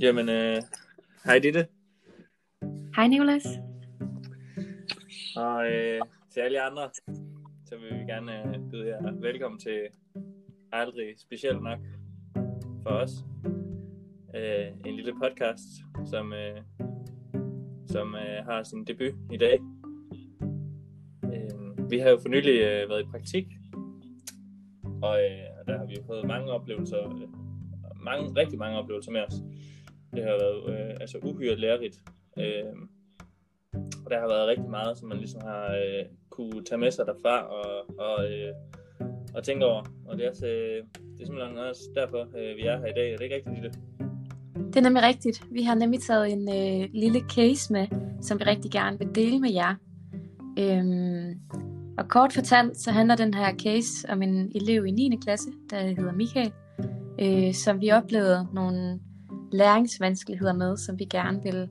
Jamen, øh, hej Ditte. Hej Nicolas. Og øh, til alle andre, så vil vi gerne øh, byde jer velkommen til Aldrig Specielt Nok for os. Øh, en lille podcast, som, øh, som øh, har sin debut i dag. Øh, vi har jo for nylig øh, været i praktik, og øh, der har vi jo fået mange oplevelser, øh, mange, rigtig mange oplevelser med os. Det har været øh, altså uhyre lærerigt. Øh, og der har været rigtig meget, som man ligesom har øh, kunne tage med sig derfra og, og, øh, og tænke over. Og det er, også, øh, det er simpelthen også derfor, øh, vi er her i dag. Er det ikke rigtigt, Lille? Det er nemlig rigtigt. Vi har nemlig taget en øh, lille case med, som vi rigtig gerne vil dele med jer. Øhm, og kort fortalt, så handler den her case om en elev i 9. klasse, der hedder Michael, øh, som vi oplevede nogle læringsvanskeligheder med, som vi gerne vil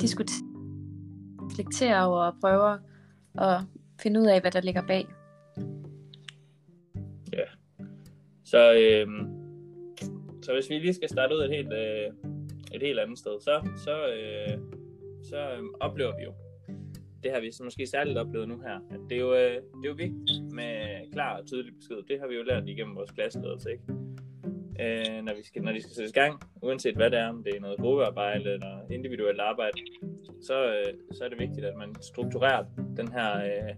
diskutere, reflektere over og prøve at finde ud af, hvad der ligger bag. Ja. Så, øh, så hvis vi lige skal starte ud et helt, øh, et helt andet sted, så, så, øh, så øh, oplever vi jo, det har vi så måske særligt oplevet nu her, at det er jo, øh, det er jo vigtigt med klar og tydelig besked. Det har vi jo lært igennem vores klasseledelse, ikke? Øh, når, vi skal, når de skal sættes i gang, uanset hvad det er, om det er noget gruppearbejde eller individuelt arbejde, så, øh, så er det vigtigt, at man strukturerer den her øh,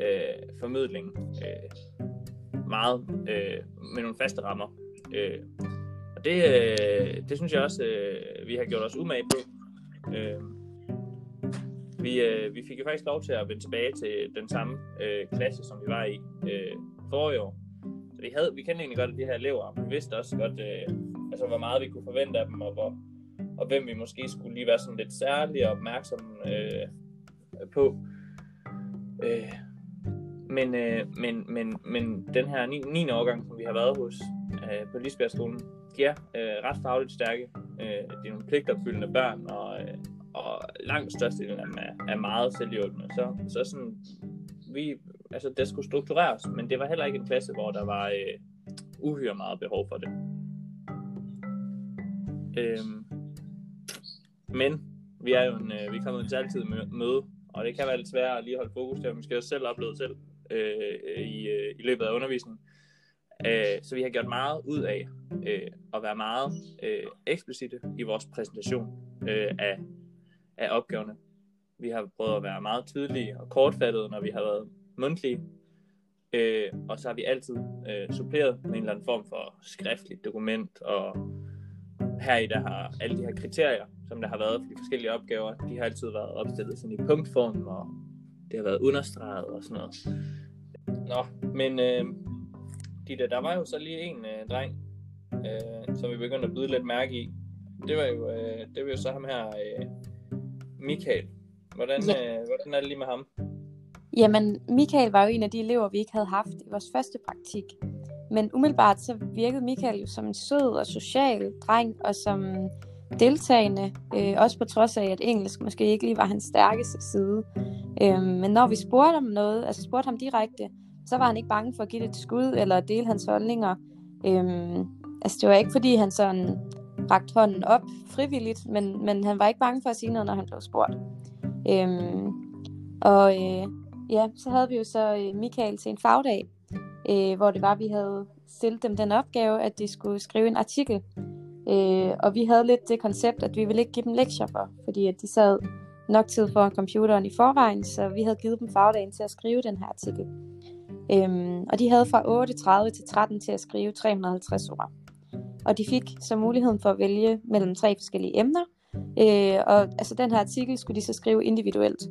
øh, formidling øh, meget øh, med nogle faste rammer. Øh, og det, øh, det synes jeg også, øh, vi har gjort os umage på. Øh, vi, øh, vi fik jo faktisk lov til at vende tilbage til den samme øh, klasse, som vi var i øh, forrige år, så vi, havde, vi kendte egentlig godt de her elever, og vi vidste også godt, øh, altså, hvor meget vi kunne forvente af dem, og, hvor, og hvem vi måske skulle lige være sådan lidt særlig opmærksom øh, på. Øh, men, øh, men, men, men den her 9. 9. årgang, som vi har været hos øh, på Lisbjergskolen, de er øh, ret fagligt stærke. Øh, det er nogle pligtopfyldende børn, og, øh, og langt størstedelen af dem er, er meget selvhjulpende. Så, så sådan, vi, altså det skulle struktureres, men det var heller ikke en klasse, hvor der var øh, uhyre meget behov for det. Øhm, men vi er jo en, øh, vi er kommet til altid møde, og det kan være lidt svært at lige holde fokus til, måske også selv oplevet selv øh, i, øh, i løbet af undervisningen. Øh, så vi har gjort meget ud af øh, at være meget øh, eksplicite i vores præsentation øh, af, af opgaverne. Vi har prøvet at være meget tydelige og kortfattede, når vi har været mundtlige. Øh, og så har vi altid øh, suppleret med en eller anden form for skriftligt dokument, og her i der har alle de her kriterier, som der har været for de forskellige opgaver, de har altid været opstillet sådan i punktform, og det har været understreget og sådan noget. Nå, men øh, de der, der var jo så lige en øh, dreng, øh, som vi begyndte at byde lidt mærke i. Det var jo, øh, det var jo så ham her, øh, Michael. Hvordan, ja. øh, hvordan er det lige med ham? Jamen, Michael var jo en af de elever, vi ikke havde haft i vores første praktik. Men umiddelbart så virkede Michael jo som en sød og social dreng, og som deltagende, øh, også på trods af, at engelsk måske ikke lige var hans stærkeste side. Øh, men når vi spurgte om noget, altså spurgte ham direkte, så var han ikke bange for at give det et skud, eller dele hans holdninger. Øh, altså det var ikke fordi, han sådan rakte hånden op frivilligt, men, men han var ikke bange for at sige noget, når han blev spurgt. Øhm, og øh, ja, så havde vi jo så øh, Michael til en fagdag, øh, hvor det var, at vi havde stillet dem den opgave, at de skulle skrive en artikel. Øh, og vi havde lidt det koncept, at vi ville ikke give dem lektier for, fordi at de sad nok tid foran computeren i forvejen, så vi havde givet dem fagdagen til at skrive den her artikel. Øhm, og de havde fra 8.30 til 13 til at skrive 350 ord. Og de fik så muligheden for at vælge mellem tre forskellige emner, øh, og altså den her artikel skulle de så skrive individuelt.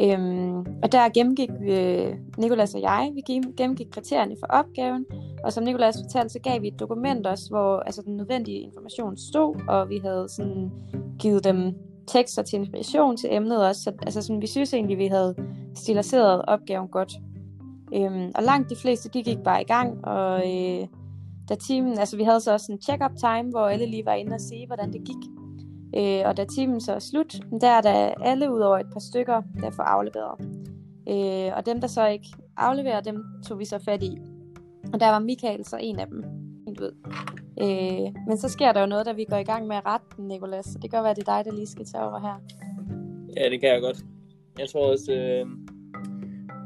Øhm, og der gennemgik øh, Nikolas og jeg, vi gennemgik kriterierne for opgaven, og som Nikolas fortalte, så gav vi et dokument også, hvor altså, den nødvendige information stod, og vi havde sådan givet dem tekster til inspiration til emnet også, så altså, sådan, vi synes egentlig, vi havde stiliseret opgaven godt. Øhm, og langt de fleste, de gik bare i gang, og øh, da timen, altså vi havde så også en check-up time, hvor alle lige var inde og se, hvordan det gik. Øh, og da timen så er slut, der er der alle ud over et par stykker, der får afleveret. Øh, og dem, der så ikke afleverer, dem tog vi så fat i. Og der var Michael så en af dem. Helt ud. Øh, men så sker der jo noget, da vi går i gang med at rette den, Nicolas. Så det kan godt være, det er dig, der lige skal tage over her. Ja, det kan jeg godt. Jeg tror også, øh,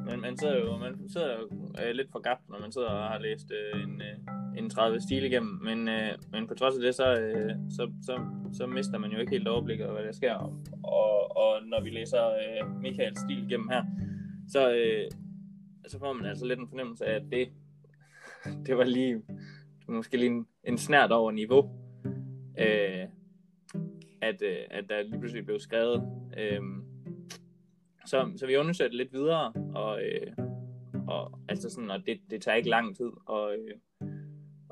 man, man sidder jo man sidder jo øh, lidt for gabt, når man sidder og har læst øh, en, øh, en 30 stil igennem. Men, øh, men på trods af det, så, øh, så, så, så mister man jo ikke helt overblikket over, hvad der sker. Og, og når vi læser øh, Michaels stil igennem her, så, øh, så får man altså lidt en fornemmelse af, at det, det var lige det var måske lige en, en snært over niveau. Øh, at, øh, at der lige pludselig blev skrevet. Øh, så, så vi undersøgte lidt videre, og, øh, og, altså sådan, og det, det tager ikke lang tid at, øh,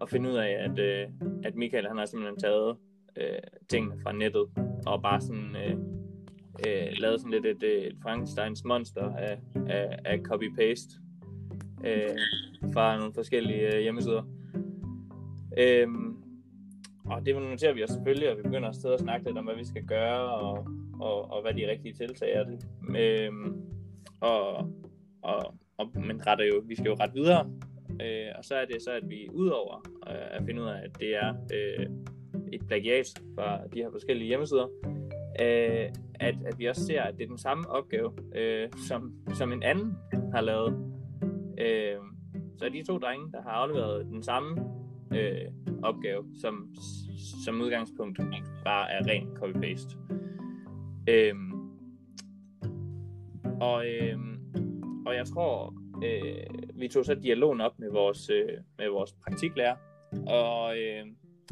at finde ud af, at, øh, at Michael han har simpelthen taget øh, tingene fra nettet, og bare sådan øh, øh, lavet sådan lidt et, øh, et Frankensteins monster af, af, af copy-paste øh, fra nogle forskellige øh, hjemmesider. Øh, og det noterer vi os selvfølgelig, og vi begynder at sidde og snakke lidt om, hvad vi skal gøre, og, og, og hvad de rigtige tiltag er det. Øh, og, og, og, men retter jo, vi skal jo ret videre, øh, og så er det så, at vi udover øh, at finde ud af, at det er øh, et plagiat fra de her forskellige hjemmesider, øh, at, at vi også ser, at det er den samme opgave, øh, som, som en anden har lavet. Øh, så er de to drenge, der har afleveret den samme øh, opgave, som, som udgangspunkt bare er ren copy-paste. Øh, og, øh, og jeg tror, øh, vi tog så dialogen op med vores, øh, med vores praktiklærer, og, øh,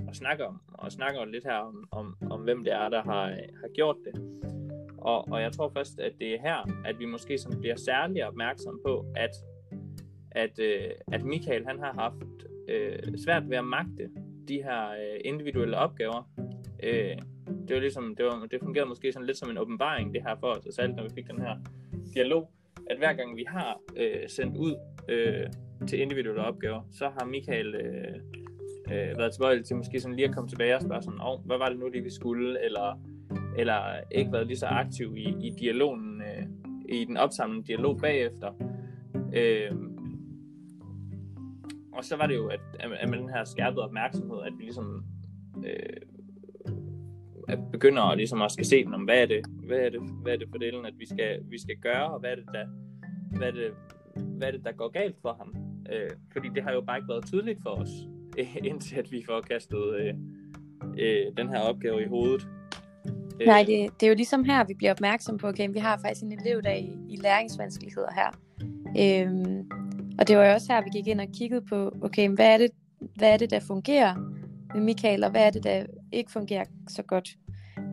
og snakker om og snakker lidt her om, om, om, hvem det er, der har, har gjort det. Og, og jeg tror først, at det er her, at vi måske som bliver særlig opmærksom på, at, at, øh, at Michael han har haft øh, svært ved at magte de her øh, individuelle opgaver. Øh, det var ligesom, det, var, det fungerede måske sådan lidt som en åbenbaring, det her for os, særligt når vi fik den her dialog, at hver gang vi har øh, sendt ud øh, til individuelle opgaver, så har Michael øh, øh, været tilbøjelig til måske sådan lige at komme tilbage og spørge sådan, oh, hvad var det nu, det vi skulle, eller, eller ikke været lige så aktiv i, i dialogen, øh, i den opsamlende dialog bagefter. Øh, og så var det jo, at, at med den her skærpede opmærksomhed, at vi ligesom øh, at begynder at, ligesom at skal se, om, hvad er det, hvad er det, hvad er det for delen, at vi skal, vi skal gøre, og hvad er det, der, hvad er det, hvad er det, der går galt for ham. Øh, fordi det har jo bare ikke været tydeligt for os, indtil at vi får kastet øh, øh, den her opgave i hovedet. Øh, Nej, det, det er jo ligesom her, vi bliver opmærksom på, okay, vi har faktisk en elev, der i, i læringsvanskeligheder her. Øhm, og det var jo også her, vi gik ind og kiggede på, okay, hvad er det, hvad er det der fungerer med Michael, og hvad er det, der ikke fungerer så godt.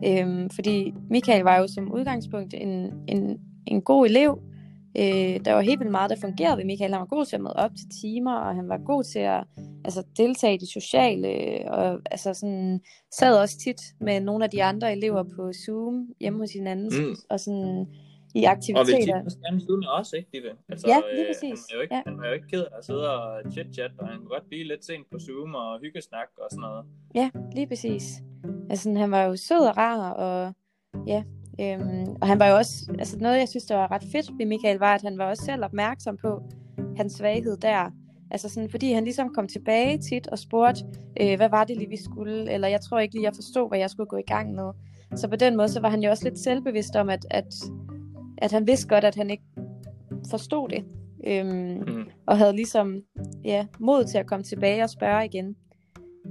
Øhm, fordi Michael var jo som udgangspunkt en, en, en god elev. Øh, der var helt vildt meget, der fungerede ved Michael. Han var god til at møde op til timer, og han var god til at altså, deltage i det sociale, og altså, sådan, sad også tit med nogle af de andre elever på Zoom hjemme hos hinanden, mm. og sådan i aktiviteter. Og vil Tine gerne side med os, ikke, Ditte? Altså, ja, lige præcis. Øh, han, er jo ikke, ja. han er jo ikke ked af at sidde og chit-chat, og han kan godt blive lidt sent på Zoom og hyggesnak og sådan noget. Ja, lige præcis. Altså, han var jo sød og rar, og ja, øhm, og han var jo også, altså noget, jeg synes, der var ret fedt ved Michael, var, at han var også selv opmærksom på hans svaghed der. Altså sådan, fordi han ligesom kom tilbage tit og spurgte, øh, hvad var det lige, vi skulle, eller jeg tror ikke lige, jeg forstod, hvad jeg skulle gå i gang med. Så på den måde, så var han jo også lidt selvbevidst om, at, at at han vidste godt, at han ikke forstod det. Øhm, mm. Og havde ligesom ja, mod til at komme tilbage og spørge igen.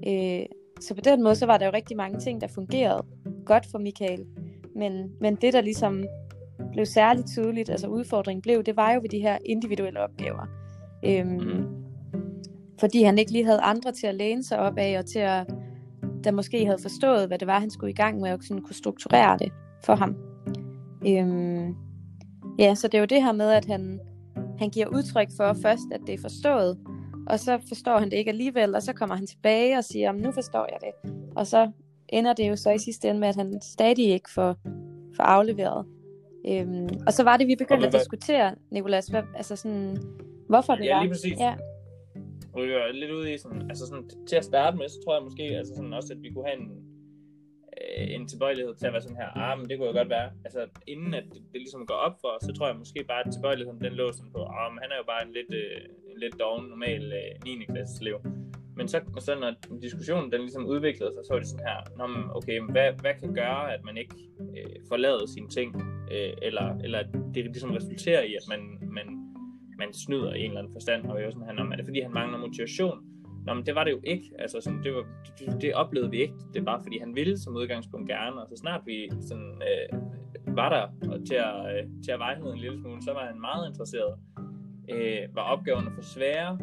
Øh, så på den måde, så var der jo rigtig mange ting, der fungerede godt for Michael. Men, men det, der ligesom blev særligt tydeligt, altså udfordringen blev, det var jo ved de her individuelle opgaver. Øhm, mm. Fordi han ikke lige havde andre til at læne sig op af, og til at, der måske havde forstået, hvad det var, han skulle i gang med, og sådan kunne strukturere det for ham. Øhm, Ja, så det er jo det her med, at han, han giver udtryk for først, at det er forstået, og så forstår han det ikke alligevel, og så kommer han tilbage og siger, nu forstår jeg det. Og så ender det jo så i sidste ende med, at han stadig ikke får, får afleveret. Øhm, og så var det, vi begyndte at diskutere, Nicolas, hvad, altså sådan, hvorfor det ja, var. Ja, lige præcis. Ja. Og vi var lidt ude i sådan, altså sådan, til at starte med, så tror jeg måske, altså sådan også, at vi kunne have en, øh, en tilbøjelighed til at være sådan her, ah, men det kunne jo godt være, altså inden at det, det ligesom går op for os, så tror jeg måske bare, at tilbøjeligheden den lå sådan på, ah, men han er jo bare en lidt, øh, en lidt doven, normal øh, 9. klasses elev. Men så, så når diskussionen den ligesom udviklede sig, så var det sådan her, Nå, men okay, hvad, hvad kan gøre, at man ikke øh, forlader sine ting, øh, eller, eller at det ligesom resulterer i, at man, man, man snyder i en eller anden forstand, og var sådan her, Nå, er det fordi, han mangler motivation? Nå, men det var det jo ikke. Altså, sådan, det, var, det, det oplevede vi ikke. Det var, fordi han ville som udgangspunkt gerne, og så snart vi sådan, øh, var der og til, at, øh, til at vejlede en lille smule, så var han meget interesseret. Øh, var opgaverne for svære?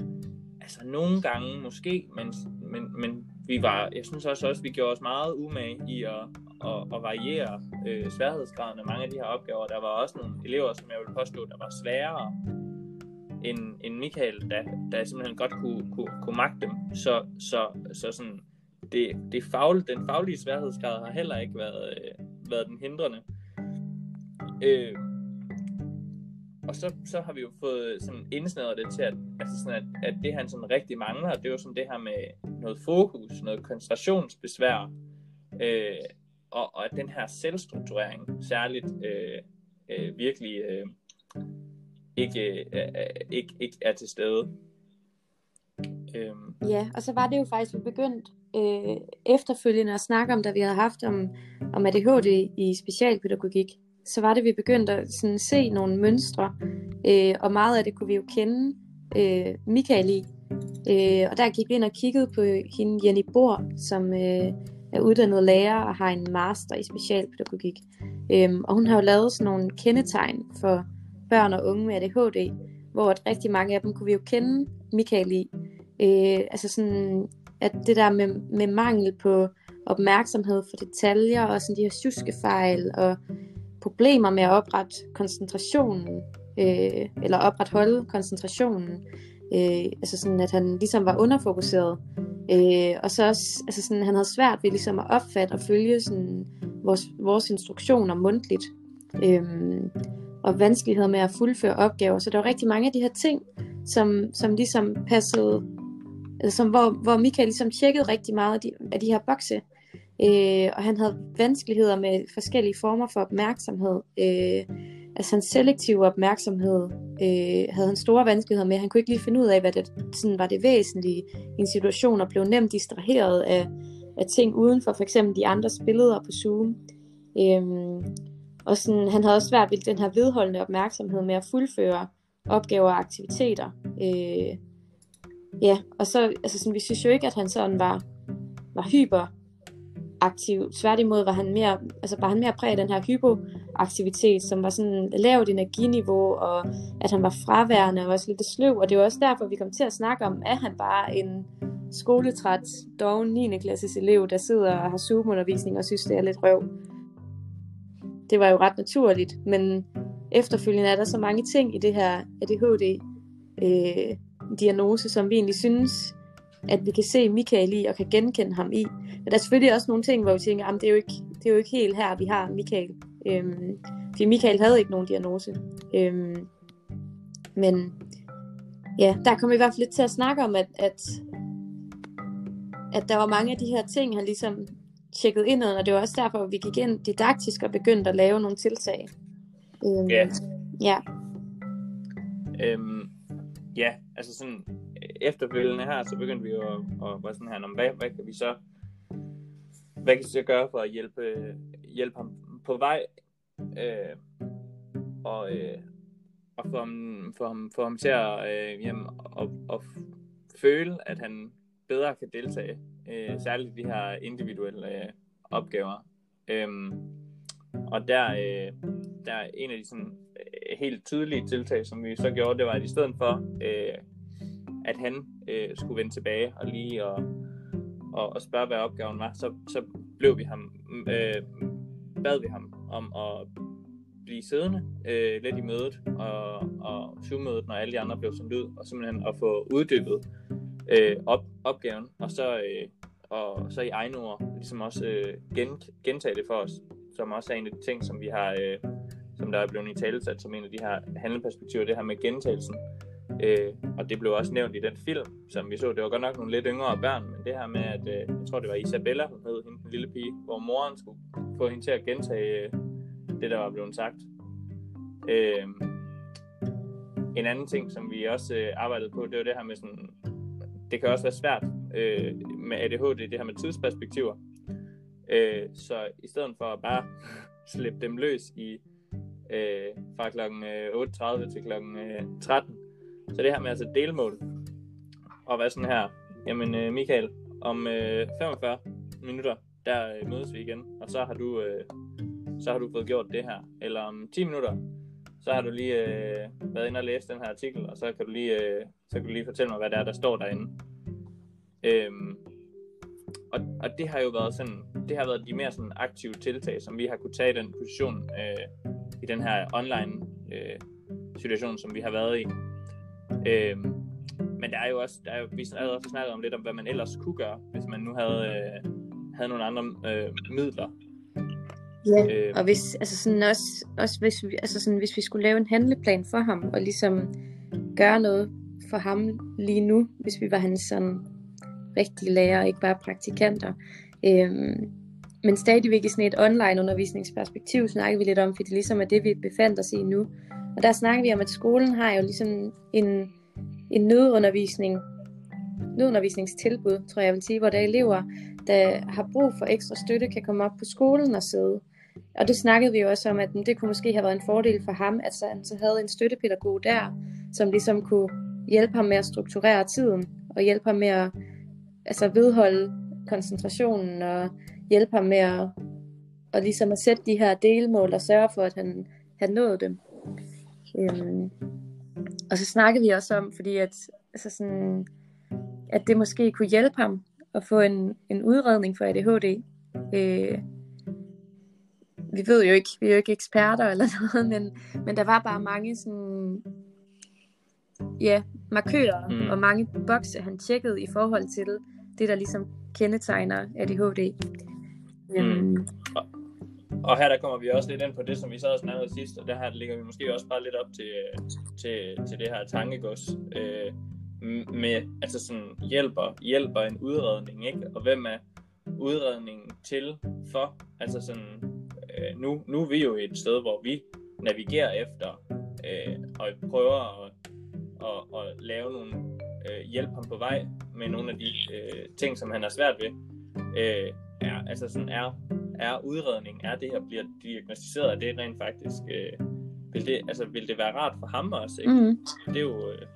Altså, nogle gange måske, men, men, men vi var, jeg synes også, også, vi gjorde os meget umage i at, at, at variere øh, sværhedsgraden af mange af de her opgaver. Der var også nogle elever, som jeg vil påstå, der var sværere end, end Michael, der, der simpelthen godt kunne, kunne, kunne magte dem. Så, så, så sådan, det, det fagl, den faglige sværhedsgrad har heller ikke været, øh, været den hindrende. Øh, og så, så har vi jo fået sådan indsnæret det til, at, altså sådan at, at det han sådan rigtig mangler, det er jo sådan det her med noget fokus, noget koncentrationsbesvær, øh, og, og at den her selvstrukturering særligt øh, øh, virkelig øh, ikke, øh, ikke, ikke er til stede. Øhm. Ja, og så var det jo faktisk, vi begyndte øh, efterfølgende at snakke om, da vi havde haft om, om ADHD i specialpædagogik, så var det, vi begyndte at sådan, se nogle mønstre, øh, og meget af det kunne vi jo kende øh, Michael i. Øh, og der gik vi ind og kiggede på hende, Jenny Bor, som øh, er uddannet lærer og har en master i specialpædagogik. Øh, og hun har jo lavet sådan nogle kendetegn for børn og unge med ADHD, hvor at rigtig mange af dem kunne vi jo kende Michael i. Øh, altså sådan, at det der med, med mangel på opmærksomhed for detaljer, og sådan de her tjuskefejl, og problemer med at oprette koncentrationen, øh, eller opretholde koncentrationen, øh, altså sådan, at han ligesom var underfokuseret, øh, og så også, altså sådan, han havde svært ved ligesom at opfatte og følge sådan, vores, vores instruktioner mundtligt. Øh, og vanskeligheder med at fuldføre opgaver. Så der var rigtig mange af de her ting, som, som ligesom passede, altså som, hvor, hvor Michael ligesom tjekkede rigtig meget af de, af de her bokse. Øh, og han havde vanskeligheder med forskellige former for opmærksomhed. Øh, altså hans selektive opmærksomhed øh, havde han store vanskeligheder med. Han kunne ikke lige finde ud af, hvad det sådan var det væsentlige i en situation, og blev nemt distraheret af, af ting udenfor, for eksempel de andres billeder på Zoom. Øh, og sådan, han havde også svært ved den her vedholdende opmærksomhed med at fuldføre opgaver og aktiviteter. Øh, ja, og så, altså sådan, vi synes jo ikke, at han sådan var, var hyper aktiv. Tværtimod var han mere, altså var han mere præget af den her hypoaktivitet, som var sådan lavt energiniveau, og at han var fraværende og også lidt sløv. Og det var også derfor, vi kom til at snakke om, at han bare en skoletræt, doven 9. klasses elev, der sidder og har Zoom-undervisning og synes, det er lidt røv det var jo ret naturligt, men efterfølgende er der så mange ting i det her ADHD-diagnose, øh, som vi egentlig synes, at vi kan se Michael i og kan genkende ham i. Men der er selvfølgelig også nogle ting, hvor vi tænker, at det er jo ikke, det er jo ikke helt her, vi har Michael. Øhm, fordi Michael havde ikke nogen diagnose. Øhm, men ja, der kom vi i hvert fald lidt til at snakke om, at, at, at der var mange af de her ting, han ligesom tjekket ind, og det var også derfor, at vi gik ind didaktisk og begyndte at lave nogle tiltag. Øhm, ja. Ja. Øhm, ja, altså sådan efterfølgende her, så begyndte vi jo at, at være sådan her, hvad, hvad kan vi så hvad kan vi så gøre for at hjælpe, hjælpe ham på vej øh, og, øh, og få ham, få ham, få ham til at, øh, jamen, og, og føle, at han bedre kan deltage, øh, særligt de her individuelle øh, opgaver. Øhm, og der, øh, der er en af de sådan, øh, helt tydelige tiltag, som vi så gjorde, det var, at i stedet for, øh, at han øh, skulle vende tilbage og lige og, og, og spørge, hvad opgaven var, så, så blev vi ham, øh, bad vi ham om at blive siddende øh, lidt i mødet og, og Zoom-mødet, når alle de andre blev sendt ud, og simpelthen at få uddybet øh, op, opgaven, og så, øh, og så i egne ord ligesom også øh, gen, gentage det for os, som også er en af de ting, som vi har, øh, som der er blevet i talesat som en af de her handleperspektiver, det her med gentagelsen. Øh, og det blev også nævnt i den film, som vi så. Det var godt nok nogle lidt yngre børn, men det her med, at øh, jeg tror, det var Isabella, hun hed hende, den lille pige, hvor moren skulle få hende til at gentage øh, det, der var blevet sagt. Øh, en anden ting, som vi også øh, arbejdede på, det var det her med sådan det kan også være svært øh, med ADHD, det her med tidsperspektiver. Øh, så i stedet for at bare slippe dem løs i øh, fra kl. 8.30 øh, til kl. 13, øh, så det her med altså delmål, og være sådan her, jamen øh, Michael, om øh, 45 minutter, der øh, mødes vi igen, og så har du øh, så har du fået gjort det her. Eller om 10 minutter, så har du lige øh, været inde og læst den her artikel, og så kan du lige, øh, så kan du lige fortælle mig, hvad det er, der står derinde. Øhm, og, og det har jo været sådan, det har været de mere sådan aktive tiltag, som vi har kunne tage i den position øh, i den her online øh, situation, som vi har været i. Øhm, men der er jo også, der er jo, vi har også snakket om lidt om, hvad man ellers kunne gøre, hvis man nu havde, øh, havde nogle andre øh, midler. Ja, øh, og hvis, altså sådan også, også hvis, vi, altså sådan, hvis vi skulle lave en handleplan for ham, og ligesom gøre noget for ham lige nu, hvis vi var hans sådan rigtige lærer, og ikke bare praktikanter. Øhm, men stadigvæk i sådan et online undervisningsperspektiv snakker vi lidt om, fordi det ligesom er det, vi befandt os i nu. Og der snakker vi om, at skolen har jo ligesom en, en nødundervisning, nødundervisningstilbud, tror jeg, jeg vil sige, hvor der er elever, der har brug for ekstra støtte, kan komme op på skolen og sidde. Og det snakkede vi jo også om, at det kunne måske have været en fordel for ham, at han så havde en støttepædagog der, som ligesom kunne hjælpe ham med at strukturere tiden, og hjælpe ham med at altså vedholde koncentrationen, og hjælpe ham med at, og ligesom at sætte de her delmål, og sørge for, at han, han nåede dem. Øhm, og så snakkede vi også om, fordi at, altså sådan, at det måske kunne hjælpe ham at få en, en udredning for ADHD. Øh, vi ved jo ikke, vi er jo ikke eksperter eller noget, men, men der var bare mange sådan, ja, markører mm. og mange bokse, han tjekkede i forhold til det, der ligesom kendetegner ADHD. Mm. Um, og her der kommer vi også lidt ind på det, som vi så også snakkede sidst, og der her ligger vi måske også bare lidt op til, til, til det her tankegods. Øh, med, altså sådan, hjælper, hjælper en udredning, ikke? Og hvem er udredningen til for? Altså sådan, øh, nu, nu er vi jo et sted, hvor vi navigerer efter øh, og prøver at, at, at lave nogle øh, hjælp ham på vej med nogle af de øh, ting, som han har svært ved. Øh, altså sådan er, er udredning, er det her bliver diagnostiseret, er det rent faktisk, øh, vil, det, altså, vil det være rart for ham også? Ikke? Mm. Det er jo, øh,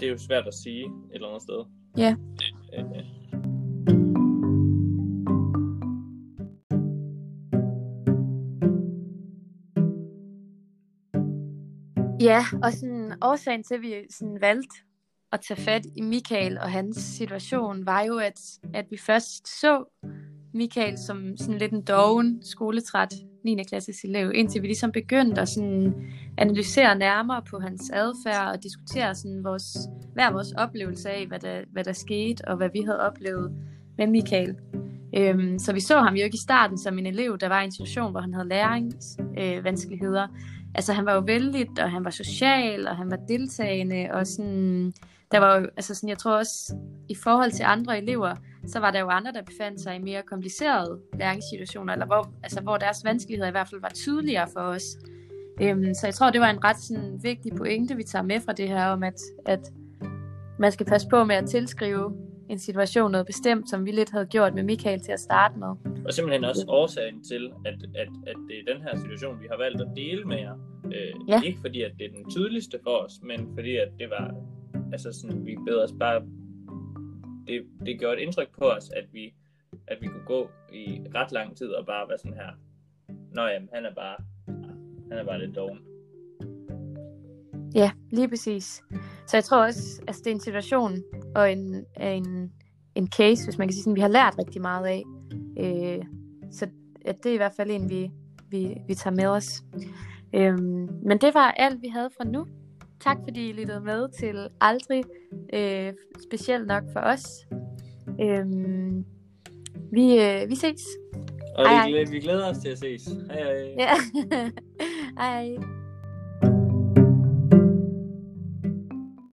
det er jo svært at sige et eller andet sted. Ja. Øh, Ja, og sådan, årsagen til, at vi sådan valgte at tage fat i Michael og hans situation, var jo, at, at vi først så Michael som sådan lidt en doven, skoletræt 9. klasses elev, indtil vi ligesom begyndte at sådan analysere nærmere på hans adfærd og diskutere sådan vores, hver vores oplevelse af, hvad der, hvad der skete og hvad vi havde oplevet med Michael. Øhm, så vi så ham jo ikke i starten som en elev, der var i en situation, hvor han havde læringsvanskeligheder. Øh, altså han var jo vældig, og han var social, og han var deltagende, og sådan, der var jo, altså sådan, jeg tror også, i forhold til andre elever, så var der jo andre, der befandt sig i mere komplicerede læringssituationer, eller hvor, altså, hvor deres vanskeligheder i hvert fald var tydeligere for os. Øhm, så jeg tror, det var en ret sådan, vigtig pointe, vi tager med fra det her, om at, at man skal passe på med at tilskrive en situation noget bestemt, som vi lidt havde gjort med Michael til at starte med. Og simpelthen også årsagen til, at, at, at det er den her situation, vi har valgt at dele med jer. Øh, ja. Ikke fordi, at det er den tydeligste for os, men fordi, at det var, altså sådan, vi beder os bare, det, det gjorde et indtryk på os, at vi, at vi kunne gå i ret lang tid og bare være sådan her, nå jamen, han er bare, han er bare lidt doven. Ja, lige præcis. Så jeg tror også, at altså, det er en situation og en, en, en case, hvis man kan sige sådan, vi har lært rigtig meget af. Øh, så at det er i hvert fald en, vi, vi, vi tager med os. Øh, men det var alt, vi havde fra nu. Tak fordi I lyttede med til Aldrig, øh, specielt nok for os. Øh, vi, øh, vi ses. Og hej, vi, hej. vi glæder os til at ses. Hej hej. Ja. hej.